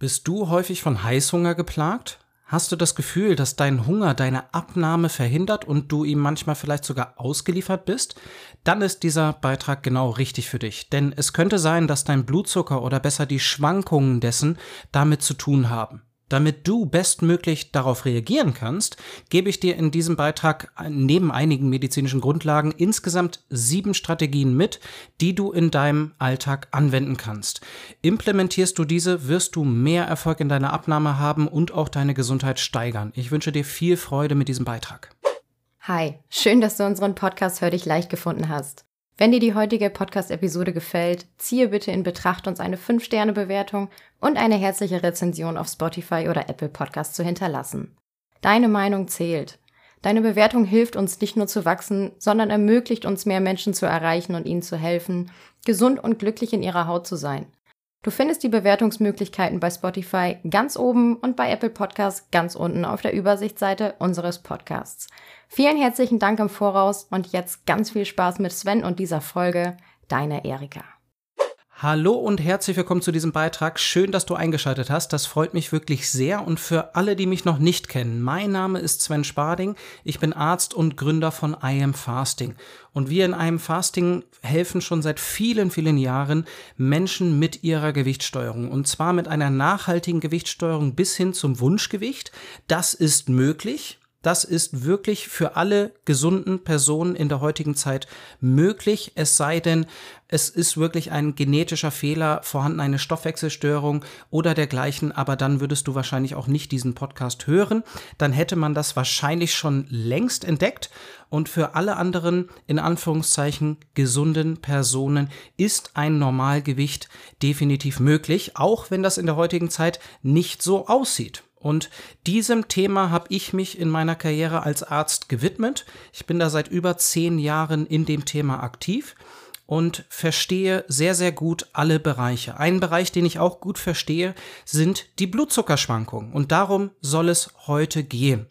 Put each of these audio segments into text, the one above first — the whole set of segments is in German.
Bist du häufig von Heißhunger geplagt? Hast du das Gefühl, dass dein Hunger deine Abnahme verhindert und du ihm manchmal vielleicht sogar ausgeliefert bist? Dann ist dieser Beitrag genau richtig für dich. Denn es könnte sein, dass dein Blutzucker oder besser die Schwankungen dessen damit zu tun haben. Damit du bestmöglich darauf reagieren kannst, gebe ich dir in diesem Beitrag neben einigen medizinischen Grundlagen insgesamt sieben Strategien mit, die du in deinem Alltag anwenden kannst. Implementierst du diese, wirst du mehr Erfolg in deiner Abnahme haben und auch deine Gesundheit steigern. Ich wünsche dir viel Freude mit diesem Beitrag. Hi, schön, dass du unseren Podcast Hör dich leicht gefunden hast. Wenn dir die heutige Podcast-Episode gefällt, ziehe bitte in Betracht, uns eine 5-Sterne-Bewertung und eine herzliche Rezension auf Spotify oder Apple Podcast zu hinterlassen. Deine Meinung zählt. Deine Bewertung hilft uns nicht nur zu wachsen, sondern ermöglicht uns mehr Menschen zu erreichen und ihnen zu helfen, gesund und glücklich in ihrer Haut zu sein. Du findest die Bewertungsmöglichkeiten bei Spotify ganz oben und bei Apple Podcasts ganz unten auf der Übersichtsseite unseres Podcasts. Vielen herzlichen Dank im Voraus und jetzt ganz viel Spaß mit Sven und dieser Folge. Deine Erika. Hallo und herzlich willkommen zu diesem Beitrag. Schön, dass du eingeschaltet hast. Das freut mich wirklich sehr. Und für alle, die mich noch nicht kennen, mein Name ist Sven Sparding. Ich bin Arzt und Gründer von I Am Fasting. Und wir in I Am Fasting helfen schon seit vielen, vielen Jahren Menschen mit ihrer Gewichtssteuerung. Und zwar mit einer nachhaltigen Gewichtssteuerung bis hin zum Wunschgewicht. Das ist möglich. Das ist wirklich für alle gesunden Personen in der heutigen Zeit möglich, es sei denn, es ist wirklich ein genetischer Fehler vorhanden, eine Stoffwechselstörung oder dergleichen, aber dann würdest du wahrscheinlich auch nicht diesen Podcast hören. Dann hätte man das wahrscheinlich schon längst entdeckt. Und für alle anderen, in Anführungszeichen, gesunden Personen ist ein Normalgewicht definitiv möglich, auch wenn das in der heutigen Zeit nicht so aussieht. Und diesem Thema habe ich mich in meiner Karriere als Arzt gewidmet. Ich bin da seit über zehn Jahren in dem Thema aktiv und verstehe sehr, sehr gut alle Bereiche. Ein Bereich, den ich auch gut verstehe, sind die Blutzuckerschwankungen. Und darum soll es heute gehen.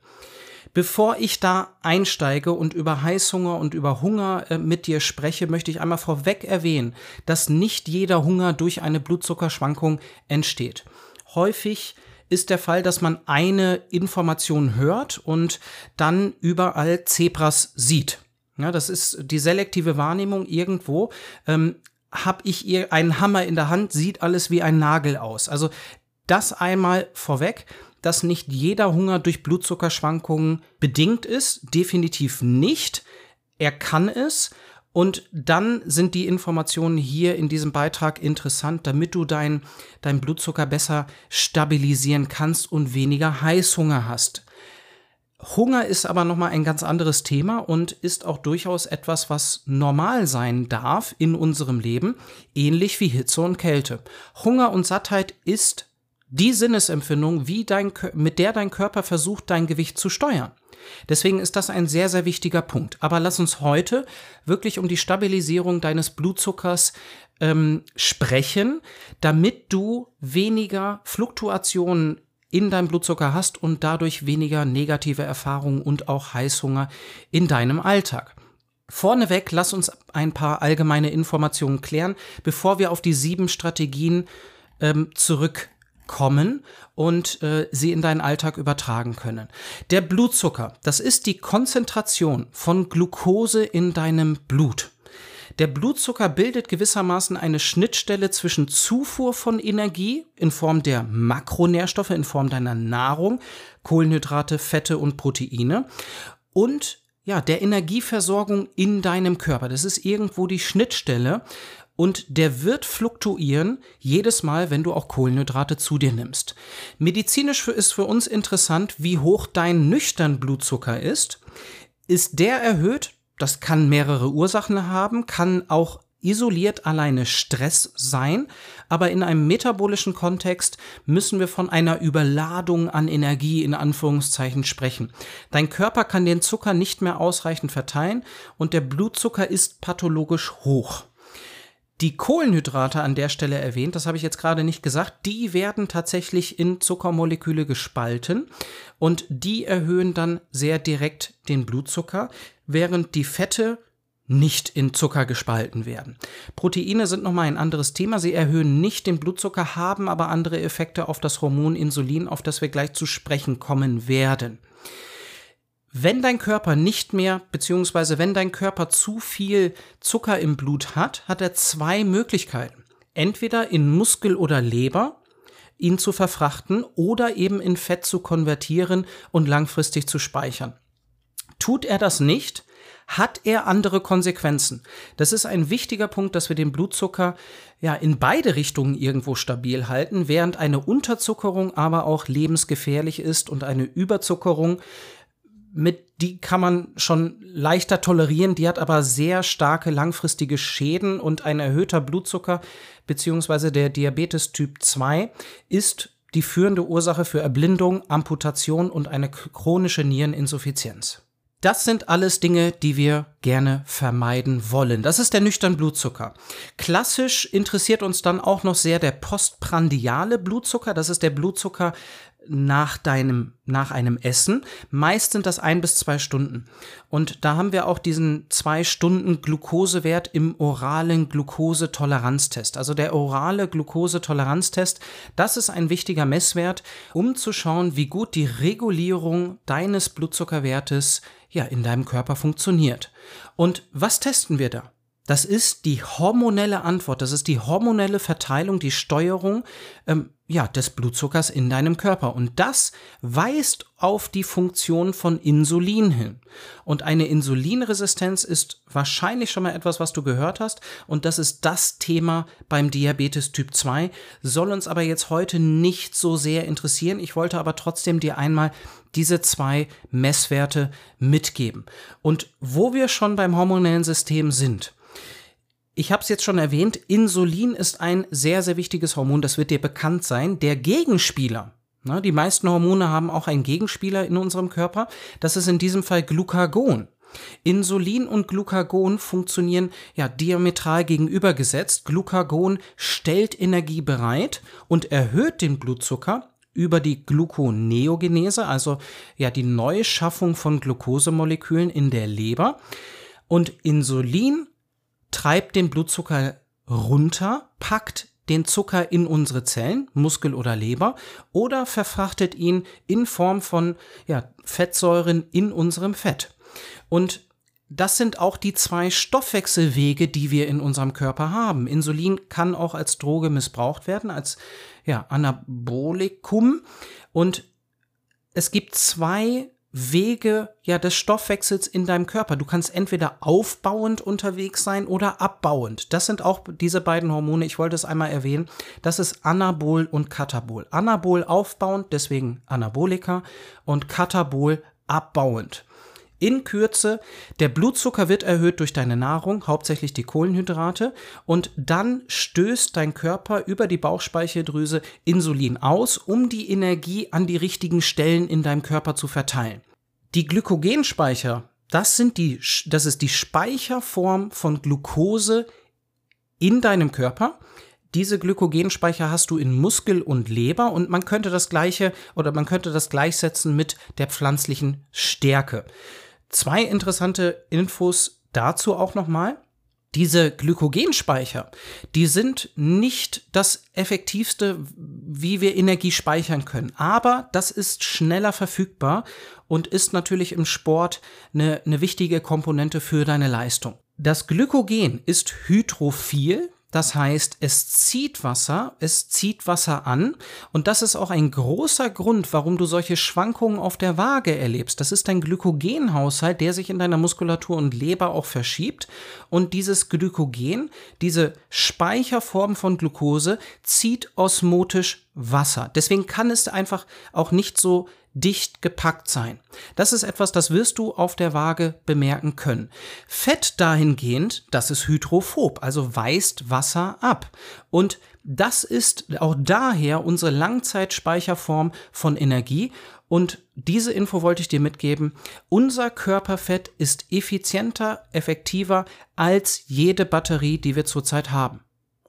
Bevor ich da einsteige und über Heißhunger und über Hunger äh, mit dir spreche, möchte ich einmal vorweg erwähnen, dass nicht jeder Hunger durch eine Blutzuckerschwankung entsteht. Häufig ist der Fall, dass man eine Information hört und dann überall Zebras sieht. Ja, das ist die selektive Wahrnehmung irgendwo. Ähm, hab ich ihr einen Hammer in der Hand, sieht alles wie ein Nagel aus. Also das einmal vorweg, dass nicht jeder Hunger durch Blutzuckerschwankungen bedingt ist, definitiv nicht. Er kann es und dann sind die Informationen hier in diesem Beitrag interessant, damit du deinen dein Blutzucker besser stabilisieren kannst und weniger Heißhunger hast. Hunger ist aber nochmal ein ganz anderes Thema und ist auch durchaus etwas, was normal sein darf in unserem Leben, ähnlich wie Hitze und Kälte. Hunger und Sattheit ist die Sinnesempfindung, wie dein, mit der dein Körper versucht, dein Gewicht zu steuern. Deswegen ist das ein sehr, sehr wichtiger Punkt. Aber lass uns heute wirklich um die Stabilisierung deines Blutzuckers ähm, sprechen, damit du weniger Fluktuationen in deinem Blutzucker hast und dadurch weniger negative Erfahrungen und auch Heißhunger in deinem Alltag. Vorneweg, lass uns ein paar allgemeine Informationen klären, bevor wir auf die sieben Strategien ähm, zurück kommen und äh, sie in deinen Alltag übertragen können. Der Blutzucker, das ist die Konzentration von Glucose in deinem Blut. Der Blutzucker bildet gewissermaßen eine Schnittstelle zwischen Zufuhr von Energie in Form der Makronährstoffe, in Form deiner Nahrung, Kohlenhydrate, Fette und Proteine und ja, der Energieversorgung in deinem Körper. Das ist irgendwo die Schnittstelle und der wird fluktuieren jedes Mal, wenn du auch Kohlenhydrate zu dir nimmst. Medizinisch ist für uns interessant, wie hoch dein nüchtern Blutzucker ist. Ist der erhöht? Das kann mehrere Ursachen haben, kann auch isoliert alleine Stress sein, aber in einem metabolischen Kontext müssen wir von einer Überladung an Energie in Anführungszeichen sprechen. Dein Körper kann den Zucker nicht mehr ausreichend verteilen und der Blutzucker ist pathologisch hoch. Die Kohlenhydrate an der Stelle erwähnt, das habe ich jetzt gerade nicht gesagt, die werden tatsächlich in Zuckermoleküle gespalten und die erhöhen dann sehr direkt den Blutzucker, während die Fette nicht in Zucker gespalten werden. Proteine sind nochmal ein anderes Thema. Sie erhöhen nicht den Blutzucker, haben aber andere Effekte auf das Hormon Insulin, auf das wir gleich zu sprechen kommen werden. Wenn dein Körper nicht mehr, beziehungsweise wenn dein Körper zu viel Zucker im Blut hat, hat er zwei Möglichkeiten. Entweder in Muskel oder Leber ihn zu verfrachten oder eben in Fett zu konvertieren und langfristig zu speichern. Tut er das nicht, hat er andere Konsequenzen. Das ist ein wichtiger Punkt, dass wir den Blutzucker ja in beide Richtungen irgendwo stabil halten, während eine Unterzuckerung aber auch lebensgefährlich ist und eine Überzuckerung mit die kann man schon leichter tolerieren, die hat aber sehr starke langfristige Schäden und ein erhöhter Blutzucker beziehungsweise der Diabetes Typ 2 ist die führende Ursache für Erblindung, Amputation und eine chronische Niereninsuffizienz. Das sind alles Dinge, die wir gerne vermeiden wollen. Das ist der nüchtern Blutzucker. Klassisch interessiert uns dann auch noch sehr der postprandiale Blutzucker. Das ist der Blutzucker nach deinem, nach einem Essen. Meist sind das ein bis zwei Stunden. Und da haben wir auch diesen zwei Stunden Glukosewert im oralen Glukosetoleranztest. Also der orale Glukosetoleranztest, das ist ein wichtiger Messwert, um zu schauen, wie gut die Regulierung deines Blutzuckerwertes ja in deinem Körper funktioniert. Und was testen wir da? Das ist die hormonelle Antwort, das ist die hormonelle Verteilung, die Steuerung ähm, ja, des Blutzuckers in deinem Körper. Und das weist auf die Funktion von Insulin hin. Und eine Insulinresistenz ist wahrscheinlich schon mal etwas, was du gehört hast. Und das ist das Thema beim Diabetes Typ 2. Soll uns aber jetzt heute nicht so sehr interessieren. Ich wollte aber trotzdem dir einmal diese zwei Messwerte mitgeben. Und wo wir schon beim hormonellen System sind, ich habe es jetzt schon erwähnt, Insulin ist ein sehr, sehr wichtiges Hormon, das wird dir bekannt sein. Der Gegenspieler, ne, die meisten Hormone haben auch einen Gegenspieler in unserem Körper, das ist in diesem Fall Glucagon. Insulin und Glucagon funktionieren ja diametral gegenübergesetzt. Glucagon stellt Energie bereit und erhöht den Blutzucker über die Gluconeogenese, also ja die Neuschaffung von Glukosemolekülen in der Leber. Und Insulin treibt den Blutzucker runter, packt den Zucker in unsere Zellen, Muskel oder Leber, oder verfrachtet ihn in Form von ja, Fettsäuren in unserem Fett. Und das sind auch die zwei Stoffwechselwege, die wir in unserem Körper haben. Insulin kann auch als Droge missbraucht werden, als ja, Anabolikum. Und es gibt zwei Wege ja des Stoffwechsels in deinem Körper. Du kannst entweder aufbauend unterwegs sein oder abbauend. Das sind auch diese beiden Hormone. Ich wollte es einmal erwähnen. Das ist Anabol und Katabol. Anabol aufbauend, deswegen Anabolika und Katabol abbauend. In Kürze, der Blutzucker wird erhöht durch deine Nahrung, hauptsächlich die Kohlenhydrate, und dann stößt dein Körper über die Bauchspeicheldrüse Insulin aus, um die Energie an die richtigen Stellen in deinem Körper zu verteilen. Die Glykogenspeicher, das sind die, das ist die Speicherform von Glucose in deinem Körper. Diese Glykogenspeicher hast du in Muskel und Leber und man könnte das gleiche oder man könnte das gleichsetzen mit der pflanzlichen Stärke. Zwei interessante Infos dazu auch nochmal. Diese Glykogenspeicher, die sind nicht das effektivste, wie wir Energie speichern können. Aber das ist schneller verfügbar und ist natürlich im Sport eine, eine wichtige Komponente für deine Leistung. Das Glykogen ist hydrophil, das heißt, es zieht Wasser, es zieht Wasser an und das ist auch ein großer Grund, warum du solche Schwankungen auf der Waage erlebst. Das ist ein Glykogenhaushalt, der sich in deiner Muskulatur und Leber auch verschiebt und dieses Glykogen, diese Speicherform von Glucose, zieht osmotisch Wasser. Deswegen kann es einfach auch nicht so dicht gepackt sein. Das ist etwas, das wirst du auf der Waage bemerken können. Fett dahingehend, das ist hydrophob, also weist Wasser ab. Und das ist auch daher unsere Langzeitspeicherform von Energie. Und diese Info wollte ich dir mitgeben. Unser Körperfett ist effizienter, effektiver als jede Batterie, die wir zurzeit haben.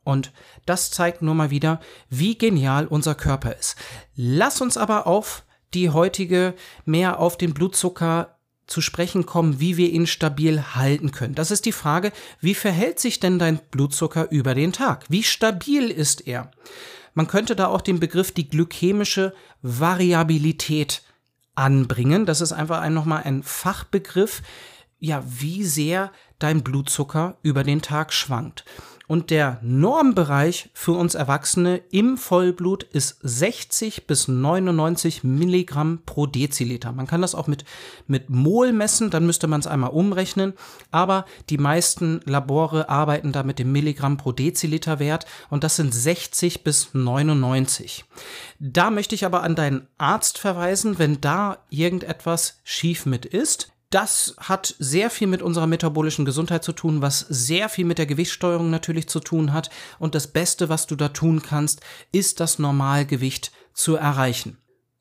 Und das zeigt nur mal wieder, wie genial unser Körper ist. Lass uns aber auf die heutige mehr auf den Blutzucker zu sprechen kommen, wie wir ihn stabil halten können. Das ist die Frage, wie verhält sich denn dein Blutzucker über den Tag? Wie stabil ist er? Man könnte da auch den Begriff die glykämische Variabilität anbringen. Das ist einfach ein, nochmal ein Fachbegriff, ja, wie sehr dein Blutzucker über den Tag schwankt. Und der Normbereich für uns Erwachsene im Vollblut ist 60 bis 99 Milligramm pro Deziliter. Man kann das auch mit, mit Mol messen, dann müsste man es einmal umrechnen. Aber die meisten Labore arbeiten da mit dem Milligramm pro Deziliter Wert und das sind 60 bis 99. Da möchte ich aber an deinen Arzt verweisen, wenn da irgendetwas schief mit ist das hat sehr viel mit unserer metabolischen Gesundheit zu tun, was sehr viel mit der Gewichtssteuerung natürlich zu tun hat. Und das Beste, was du da tun kannst, ist das Normalgewicht zu erreichen.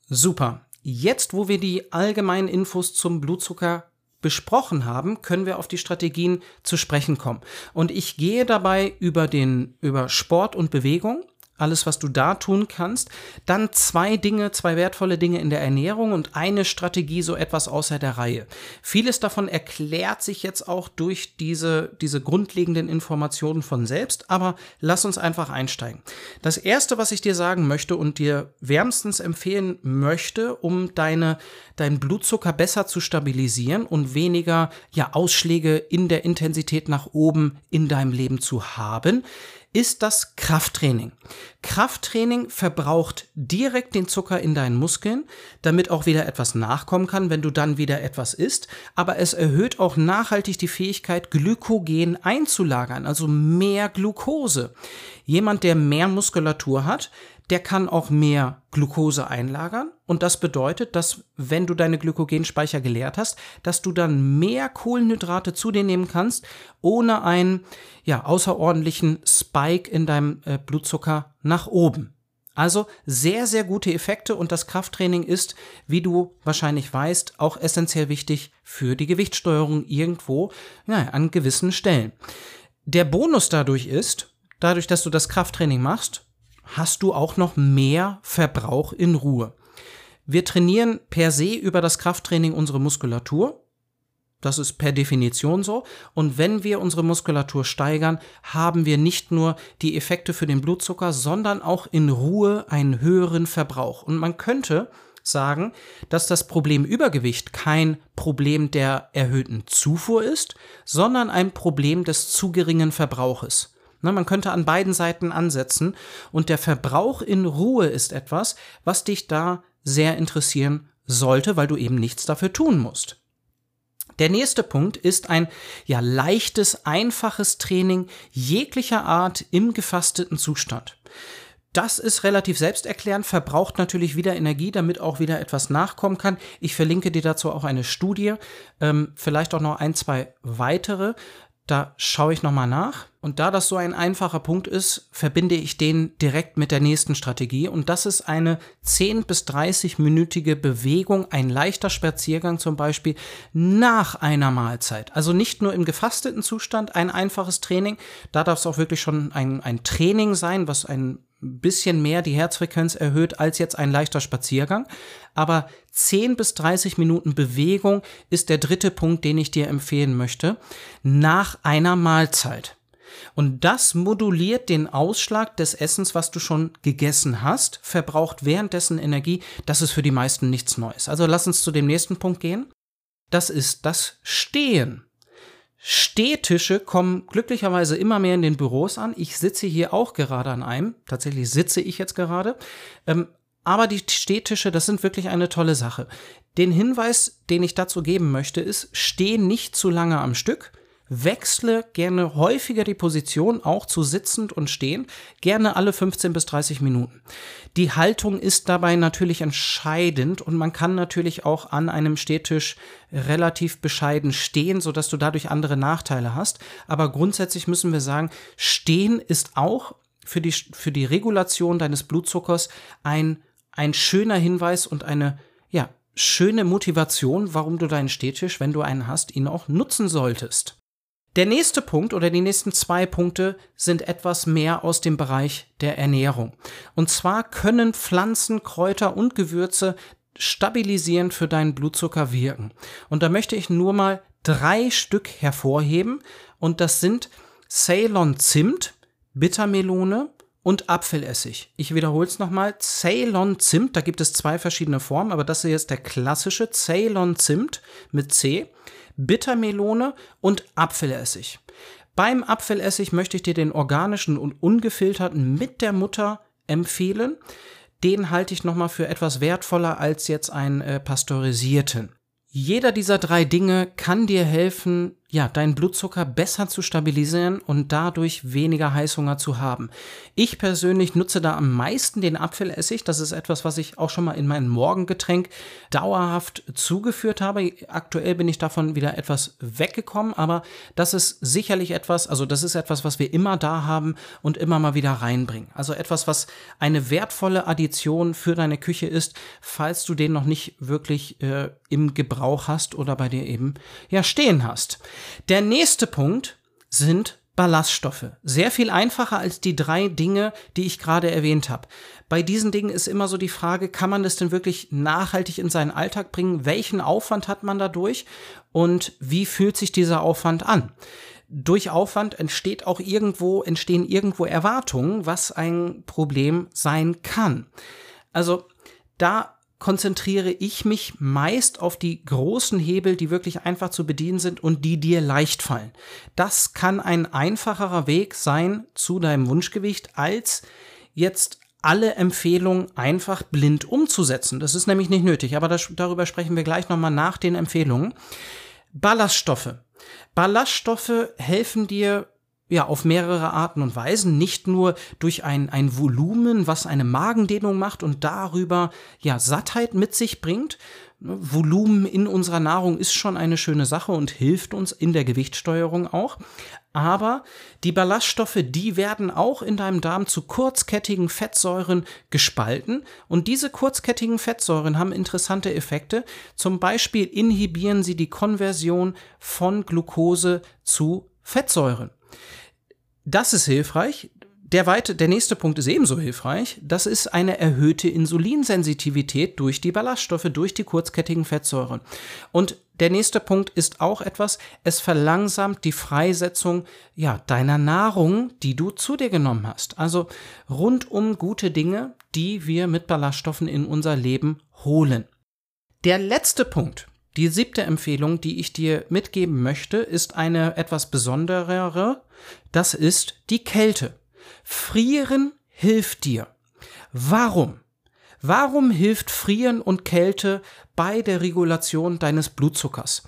Super. Jetzt, wo wir die allgemeinen Infos zum Blutzucker besprochen haben, können wir auf die Strategien zu sprechen kommen. Und ich gehe dabei über den, über Sport und Bewegung alles, was du da tun kannst. Dann zwei Dinge, zwei wertvolle Dinge in der Ernährung und eine Strategie so etwas außer der Reihe. Vieles davon erklärt sich jetzt auch durch diese, diese grundlegenden Informationen von selbst, aber lass uns einfach einsteigen. Das erste, was ich dir sagen möchte und dir wärmstens empfehlen möchte, um deine, deinen Blutzucker besser zu stabilisieren und weniger, ja, Ausschläge in der Intensität nach oben in deinem Leben zu haben, ist das Krafttraining. Krafttraining verbraucht direkt den Zucker in deinen Muskeln, damit auch wieder etwas nachkommen kann, wenn du dann wieder etwas isst. Aber es erhöht auch nachhaltig die Fähigkeit, Glykogen einzulagern, also mehr Glucose. Jemand, der mehr Muskulatur hat, der kann auch mehr Glucose einlagern. Und das bedeutet, dass wenn du deine Glykogenspeicher geleert hast, dass du dann mehr Kohlenhydrate zu dir nehmen kannst, ohne einen ja, außerordentlichen Spike in deinem äh, Blutzucker nach oben. Also sehr, sehr gute Effekte und das Krafttraining ist, wie du wahrscheinlich weißt, auch essentiell wichtig für die Gewichtssteuerung irgendwo ja, an gewissen Stellen. Der Bonus dadurch ist, dadurch, dass du das Krafttraining machst, hast du auch noch mehr Verbrauch in Ruhe. Wir trainieren per se über das Krafttraining unsere Muskulatur. Das ist per Definition so. Und wenn wir unsere Muskulatur steigern, haben wir nicht nur die Effekte für den Blutzucker, sondern auch in Ruhe einen höheren Verbrauch. Und man könnte sagen, dass das Problem Übergewicht kein Problem der erhöhten Zufuhr ist, sondern ein Problem des zu geringen Verbrauches. Ne, man könnte an beiden Seiten ansetzen und der Verbrauch in Ruhe ist etwas, was dich da sehr interessieren sollte, weil du eben nichts dafür tun musst. Der nächste Punkt ist ein ja leichtes, einfaches Training jeglicher Art im gefasteten Zustand. Das ist relativ selbsterklärend, verbraucht natürlich wieder Energie, damit auch wieder etwas nachkommen kann. Ich verlinke dir dazu auch eine Studie, ähm, vielleicht auch noch ein, zwei weitere. Da schaue ich nochmal nach. Und da das so ein einfacher Punkt ist, verbinde ich den direkt mit der nächsten Strategie. Und das ist eine 10 bis 30-minütige Bewegung, ein leichter Spaziergang zum Beispiel nach einer Mahlzeit. Also nicht nur im gefasteten Zustand ein einfaches Training. Da darf es auch wirklich schon ein, ein Training sein, was bisschen mehr die Herzfrequenz erhöht als jetzt ein leichter Spaziergang. Aber 10 bis 30 Minuten Bewegung ist der dritte Punkt, den ich dir empfehlen möchte, nach einer Mahlzeit. Und das moduliert den Ausschlag des Essens, was du schon gegessen hast, verbraucht währenddessen Energie. Das ist für die meisten nichts Neues. Also lass uns zu dem nächsten Punkt gehen. Das ist das Stehen. Stehtische kommen glücklicherweise immer mehr in den Büros an. Ich sitze hier auch gerade an einem. Tatsächlich sitze ich jetzt gerade. Ähm, aber die Stehtische, das sind wirklich eine tolle Sache. Den Hinweis, den ich dazu geben möchte, ist, steh nicht zu lange am Stück. Wechsle gerne häufiger die Position, auch zu sitzend und stehend, gerne alle 15 bis 30 Minuten. Die Haltung ist dabei natürlich entscheidend und man kann natürlich auch an einem Stehtisch relativ bescheiden stehen, sodass du dadurch andere Nachteile hast. Aber grundsätzlich müssen wir sagen, stehen ist auch für die, für die Regulation deines Blutzuckers ein, ein schöner Hinweis und eine, ja, schöne Motivation, warum du deinen Stehtisch, wenn du einen hast, ihn auch nutzen solltest. Der nächste Punkt oder die nächsten zwei Punkte sind etwas mehr aus dem Bereich der Ernährung. Und zwar können Pflanzen, Kräuter und Gewürze stabilisierend für deinen Blutzucker wirken. Und da möchte ich nur mal drei Stück hervorheben. Und das sind Ceylon Zimt, Bittermelone und Apfelessig. Ich wiederhole es nochmal. Ceylon Zimt, da gibt es zwei verschiedene Formen, aber das hier ist der klassische Ceylon Zimt mit C, Bittermelone und Apfelessig. Beim Apfelessig möchte ich dir den organischen und ungefilterten mit der Mutter empfehlen. Den halte ich nochmal für etwas wertvoller als jetzt einen äh, pasteurisierten. Jeder dieser drei Dinge kann dir helfen, ja, deinen Blutzucker besser zu stabilisieren und dadurch weniger Heißhunger zu haben. Ich persönlich nutze da am meisten den Apfelessig. Das ist etwas, was ich auch schon mal in mein Morgengetränk dauerhaft zugeführt habe. Aktuell bin ich davon wieder etwas weggekommen, aber das ist sicherlich etwas, also das ist etwas, was wir immer da haben und immer mal wieder reinbringen. Also etwas, was eine wertvolle Addition für deine Küche ist, falls du den noch nicht wirklich äh, im Gebrauch hast oder bei dir eben ja stehen hast. Der nächste Punkt sind Ballaststoffe. Sehr viel einfacher als die drei Dinge, die ich gerade erwähnt habe. Bei diesen Dingen ist immer so die Frage, kann man das denn wirklich nachhaltig in seinen Alltag bringen? Welchen Aufwand hat man dadurch? Und wie fühlt sich dieser Aufwand an? Durch Aufwand entsteht auch irgendwo, entstehen irgendwo Erwartungen, was ein Problem sein kann. Also da konzentriere ich mich meist auf die großen Hebel, die wirklich einfach zu bedienen sind und die dir leicht fallen. Das kann ein einfacherer Weg sein zu deinem Wunschgewicht, als jetzt alle Empfehlungen einfach blind umzusetzen. Das ist nämlich nicht nötig, aber das, darüber sprechen wir gleich nochmal nach den Empfehlungen. Ballaststoffe. Ballaststoffe helfen dir ja, auf mehrere Arten und Weisen, nicht nur durch ein, ein Volumen, was eine Magendehnung macht und darüber ja Sattheit mit sich bringt. Volumen in unserer Nahrung ist schon eine schöne Sache und hilft uns in der Gewichtsteuerung auch. Aber die Ballaststoffe, die werden auch in deinem Darm zu kurzkettigen Fettsäuren gespalten. Und diese kurzkettigen Fettsäuren haben interessante Effekte. Zum Beispiel inhibieren sie die Konversion von Glucose zu Fettsäuren. Das ist hilfreich. Der, weite, der nächste Punkt ist ebenso hilfreich. Das ist eine erhöhte Insulinsensitivität durch die Ballaststoffe, durch die kurzkettigen Fettsäuren. Und der nächste Punkt ist auch etwas, es verlangsamt die Freisetzung ja, deiner Nahrung, die du zu dir genommen hast. Also rundum gute Dinge, die wir mit Ballaststoffen in unser Leben holen. Der letzte Punkt, die siebte Empfehlung, die ich dir mitgeben möchte, ist eine etwas besonderere. Das ist die Kälte. Frieren hilft dir. Warum? Warum hilft Frieren und Kälte bei der Regulation deines Blutzuckers?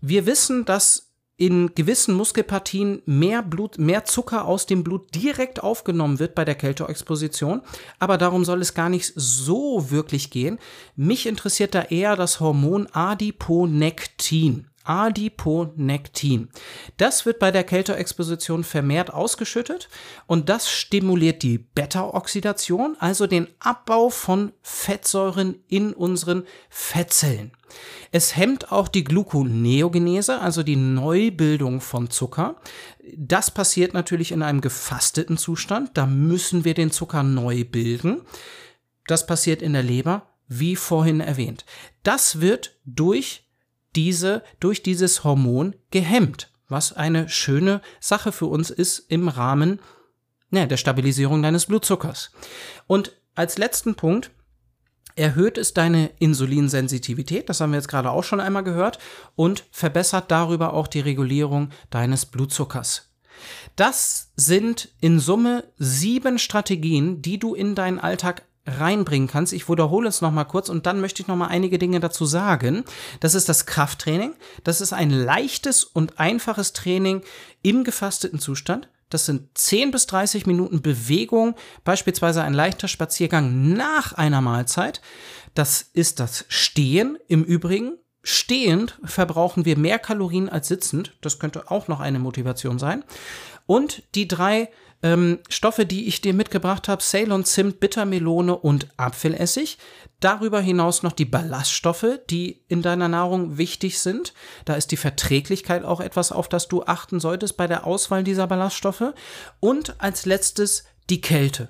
Wir wissen, dass in gewissen Muskelpartien mehr Blut, mehr Zucker aus dem Blut direkt aufgenommen wird bei der Kälteexposition. Aber darum soll es gar nicht so wirklich gehen. Mich interessiert da eher das Hormon Adiponektin. Adiponektin. Das wird bei der Kälteexposition vermehrt ausgeschüttet und das stimuliert die Beta-Oxidation, also den Abbau von Fettsäuren in unseren Fettzellen. Es hemmt auch die Gluconeogenese, also die Neubildung von Zucker. Das passiert natürlich in einem gefasteten Zustand. Da müssen wir den Zucker neu bilden. Das passiert in der Leber, wie vorhin erwähnt. Das wird durch diese, durch dieses Hormon gehemmt, was eine schöne Sache für uns ist im Rahmen ja, der Stabilisierung deines Blutzuckers. Und als letzten Punkt erhöht es deine Insulinsensitivität, das haben wir jetzt gerade auch schon einmal gehört, und verbessert darüber auch die Regulierung deines Blutzuckers. Das sind in Summe sieben Strategien, die du in deinen Alltag reinbringen kannst. Ich wiederhole es nochmal kurz und dann möchte ich nochmal einige Dinge dazu sagen. Das ist das Krafttraining. Das ist ein leichtes und einfaches Training im gefasteten Zustand. Das sind 10 bis 30 Minuten Bewegung, beispielsweise ein leichter Spaziergang nach einer Mahlzeit. Das ist das Stehen im Übrigen. Stehend verbrauchen wir mehr Kalorien als sitzend. Das könnte auch noch eine Motivation sein. Und die drei ähm, Stoffe, die ich dir mitgebracht habe, Ceylon Zimt, Bittermelone und Apfelessig. Darüber hinaus noch die Ballaststoffe, die in deiner Nahrung wichtig sind. Da ist die Verträglichkeit auch etwas, auf das du achten solltest bei der Auswahl dieser Ballaststoffe. Und als letztes die Kälte.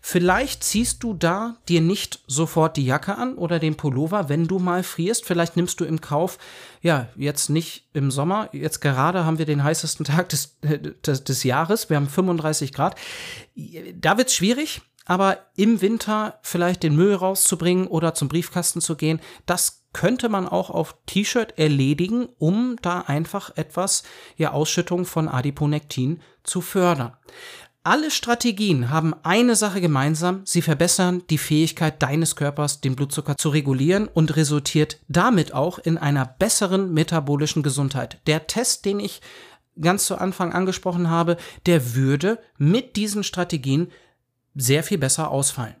Vielleicht ziehst du da dir nicht sofort die Jacke an oder den Pullover, wenn du mal frierst. Vielleicht nimmst du im Kauf, ja, jetzt nicht im Sommer. Jetzt gerade haben wir den heißesten Tag des, des, des Jahres. Wir haben 35 Grad. Da wird's schwierig. Aber im Winter vielleicht den Müll rauszubringen oder zum Briefkasten zu gehen, das könnte man auch auf T-Shirt erledigen, um da einfach etwas, ja, Ausschüttung von Adiponektin zu fördern. Alle Strategien haben eine Sache gemeinsam, sie verbessern die Fähigkeit deines Körpers, den Blutzucker zu regulieren und resultiert damit auch in einer besseren metabolischen Gesundheit. Der Test, den ich ganz zu Anfang angesprochen habe, der würde mit diesen Strategien sehr viel besser ausfallen.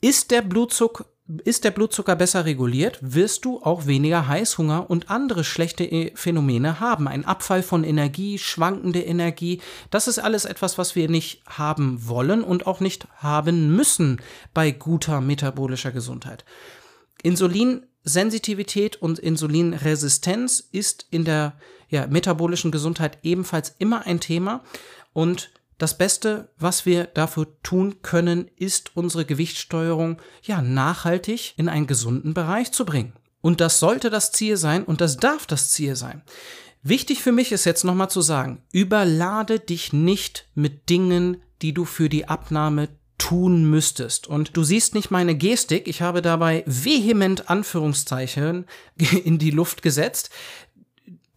Ist der Blutzucker ist der Blutzucker besser reguliert, wirst du auch weniger Heißhunger und andere schlechte äh, Phänomene haben. Ein Abfall von Energie, schwankende Energie, das ist alles etwas, was wir nicht haben wollen und auch nicht haben müssen bei guter metabolischer Gesundheit. Insulinsensitivität und Insulinresistenz ist in der ja, metabolischen Gesundheit ebenfalls immer ein Thema und das Beste, was wir dafür tun können, ist unsere Gewichtssteuerung ja nachhaltig in einen gesunden Bereich zu bringen. Und das sollte das Ziel sein und das darf das Ziel sein. Wichtig für mich ist jetzt nochmal zu sagen, überlade dich nicht mit Dingen, die du für die Abnahme tun müsstest. Und du siehst nicht meine Gestik, ich habe dabei vehement Anführungszeichen in die Luft gesetzt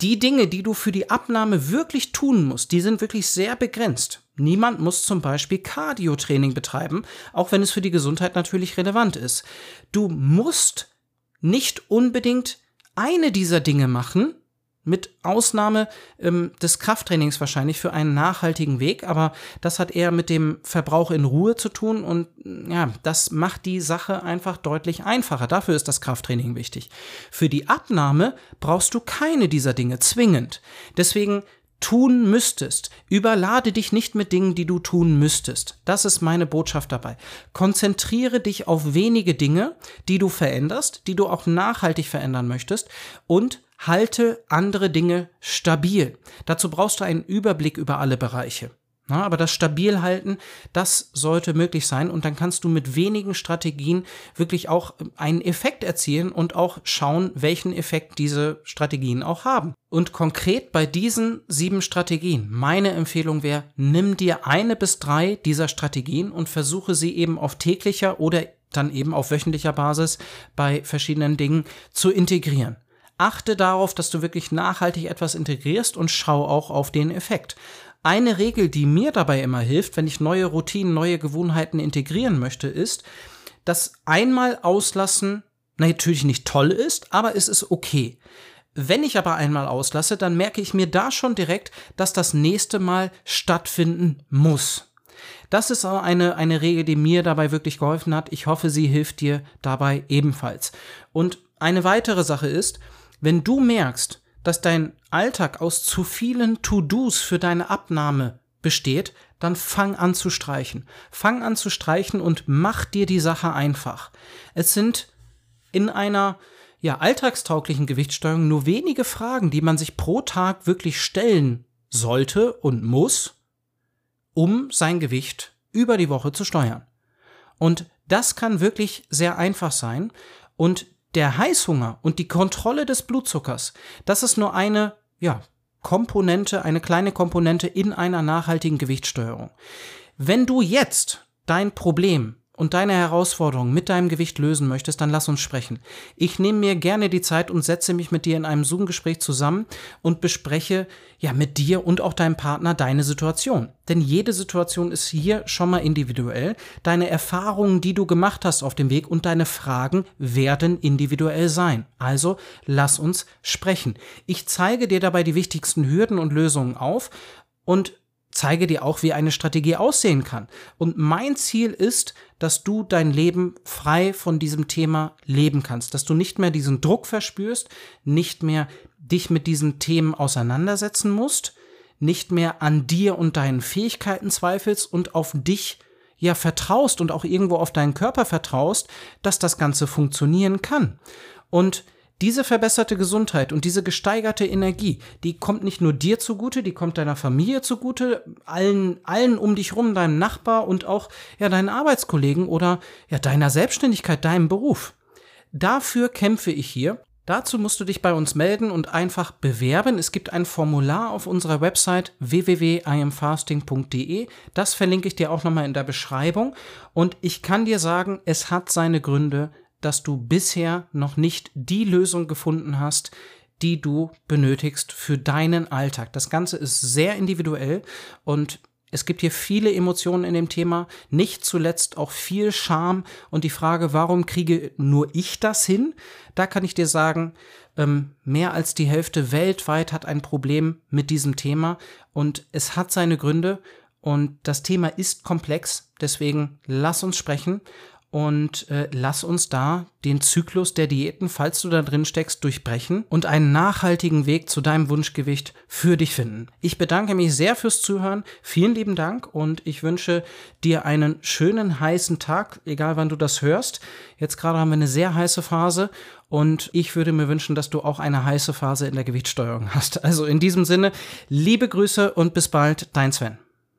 die Dinge, die du für die Abnahme wirklich tun musst, die sind wirklich sehr begrenzt. Niemand muss zum Beispiel Cardio-Training betreiben, auch wenn es für die Gesundheit natürlich relevant ist. Du musst nicht unbedingt eine dieser Dinge machen, mit Ausnahme ähm, des Krafttrainings wahrscheinlich für einen nachhaltigen Weg, aber das hat eher mit dem Verbrauch in Ruhe zu tun und ja, das macht die Sache einfach deutlich einfacher. Dafür ist das Krafttraining wichtig. Für die Abnahme brauchst du keine dieser Dinge zwingend. Deswegen tun müsstest. Überlade dich nicht mit Dingen, die du tun müsstest. Das ist meine Botschaft dabei. Konzentriere dich auf wenige Dinge, die du veränderst, die du auch nachhaltig verändern möchtest und halte andere Dinge stabil. Dazu brauchst du einen Überblick über alle Bereiche. Na, aber das Stabilhalten, das sollte möglich sein und dann kannst du mit wenigen Strategien wirklich auch einen Effekt erzielen und auch schauen, welchen Effekt diese Strategien auch haben. Und konkret bei diesen sieben Strategien, meine Empfehlung wäre, nimm dir eine bis drei dieser Strategien und versuche sie eben auf täglicher oder dann eben auf wöchentlicher Basis bei verschiedenen Dingen zu integrieren achte darauf, dass du wirklich nachhaltig etwas integrierst und schau auch auf den Effekt. Eine Regel, die mir dabei immer hilft, wenn ich neue Routinen, neue Gewohnheiten integrieren möchte, ist, dass einmal auslassen natürlich nicht toll ist, aber es ist okay. Wenn ich aber einmal auslasse, dann merke ich mir da schon direkt, dass das nächste Mal stattfinden muss. Das ist eine, eine Regel, die mir dabei wirklich geholfen hat. Ich hoffe, sie hilft dir dabei ebenfalls. Und eine weitere Sache ist, wenn du merkst, dass dein Alltag aus zu vielen To-Dos für deine Abnahme besteht, dann fang an zu streichen. Fang an zu streichen und mach dir die Sache einfach. Es sind in einer ja, alltagstauglichen Gewichtssteuerung nur wenige Fragen, die man sich pro Tag wirklich stellen sollte und muss, um sein Gewicht über die Woche zu steuern. Und das kann wirklich sehr einfach sein. Und der Heißhunger und die Kontrolle des Blutzuckers, das ist nur eine, ja, Komponente, eine kleine Komponente in einer nachhaltigen Gewichtssteuerung. Wenn du jetzt dein Problem und deine Herausforderung mit deinem Gewicht lösen möchtest, dann lass uns sprechen. Ich nehme mir gerne die Zeit und setze mich mit dir in einem Zoom-Gespräch zusammen und bespreche ja mit dir und auch deinem Partner deine Situation. Denn jede Situation ist hier schon mal individuell. Deine Erfahrungen, die du gemacht hast auf dem Weg und deine Fragen werden individuell sein. Also lass uns sprechen. Ich zeige dir dabei die wichtigsten Hürden und Lösungen auf und zeige dir auch, wie eine Strategie aussehen kann. Und mein Ziel ist, dass du dein Leben frei von diesem Thema leben kannst, dass du nicht mehr diesen Druck verspürst, nicht mehr dich mit diesen Themen auseinandersetzen musst, nicht mehr an dir und deinen Fähigkeiten zweifelst und auf dich ja vertraust und auch irgendwo auf deinen Körper vertraust, dass das Ganze funktionieren kann. Und Diese verbesserte Gesundheit und diese gesteigerte Energie, die kommt nicht nur dir zugute, die kommt deiner Familie zugute, allen, allen um dich rum, deinem Nachbar und auch ja deinen Arbeitskollegen oder ja deiner Selbstständigkeit, deinem Beruf. Dafür kämpfe ich hier Dazu musst du dich bei uns melden und einfach bewerben. Es gibt ein Formular auf unserer Website www.iamfasting.de. Das verlinke ich dir auch nochmal in der Beschreibung. Und ich kann dir sagen, es hat seine Gründe, dass du bisher noch nicht die Lösung gefunden hast, die du benötigst für deinen Alltag. Das Ganze ist sehr individuell und es gibt hier viele Emotionen in dem Thema, nicht zuletzt auch viel Scham und die Frage, warum kriege nur ich das hin? Da kann ich dir sagen, ähm, mehr als die Hälfte weltweit hat ein Problem mit diesem Thema und es hat seine Gründe und das Thema ist komplex, deswegen lass uns sprechen und äh, lass uns da den Zyklus der Diäten, falls du da drin steckst, durchbrechen und einen nachhaltigen Weg zu deinem Wunschgewicht für dich finden. Ich bedanke mich sehr fürs Zuhören. Vielen lieben Dank und ich wünsche dir einen schönen heißen Tag, egal wann du das hörst. Jetzt gerade haben wir eine sehr heiße Phase und ich würde mir wünschen, dass du auch eine heiße Phase in der Gewichtssteuerung hast. Also in diesem Sinne, liebe Grüße und bis bald, dein Sven.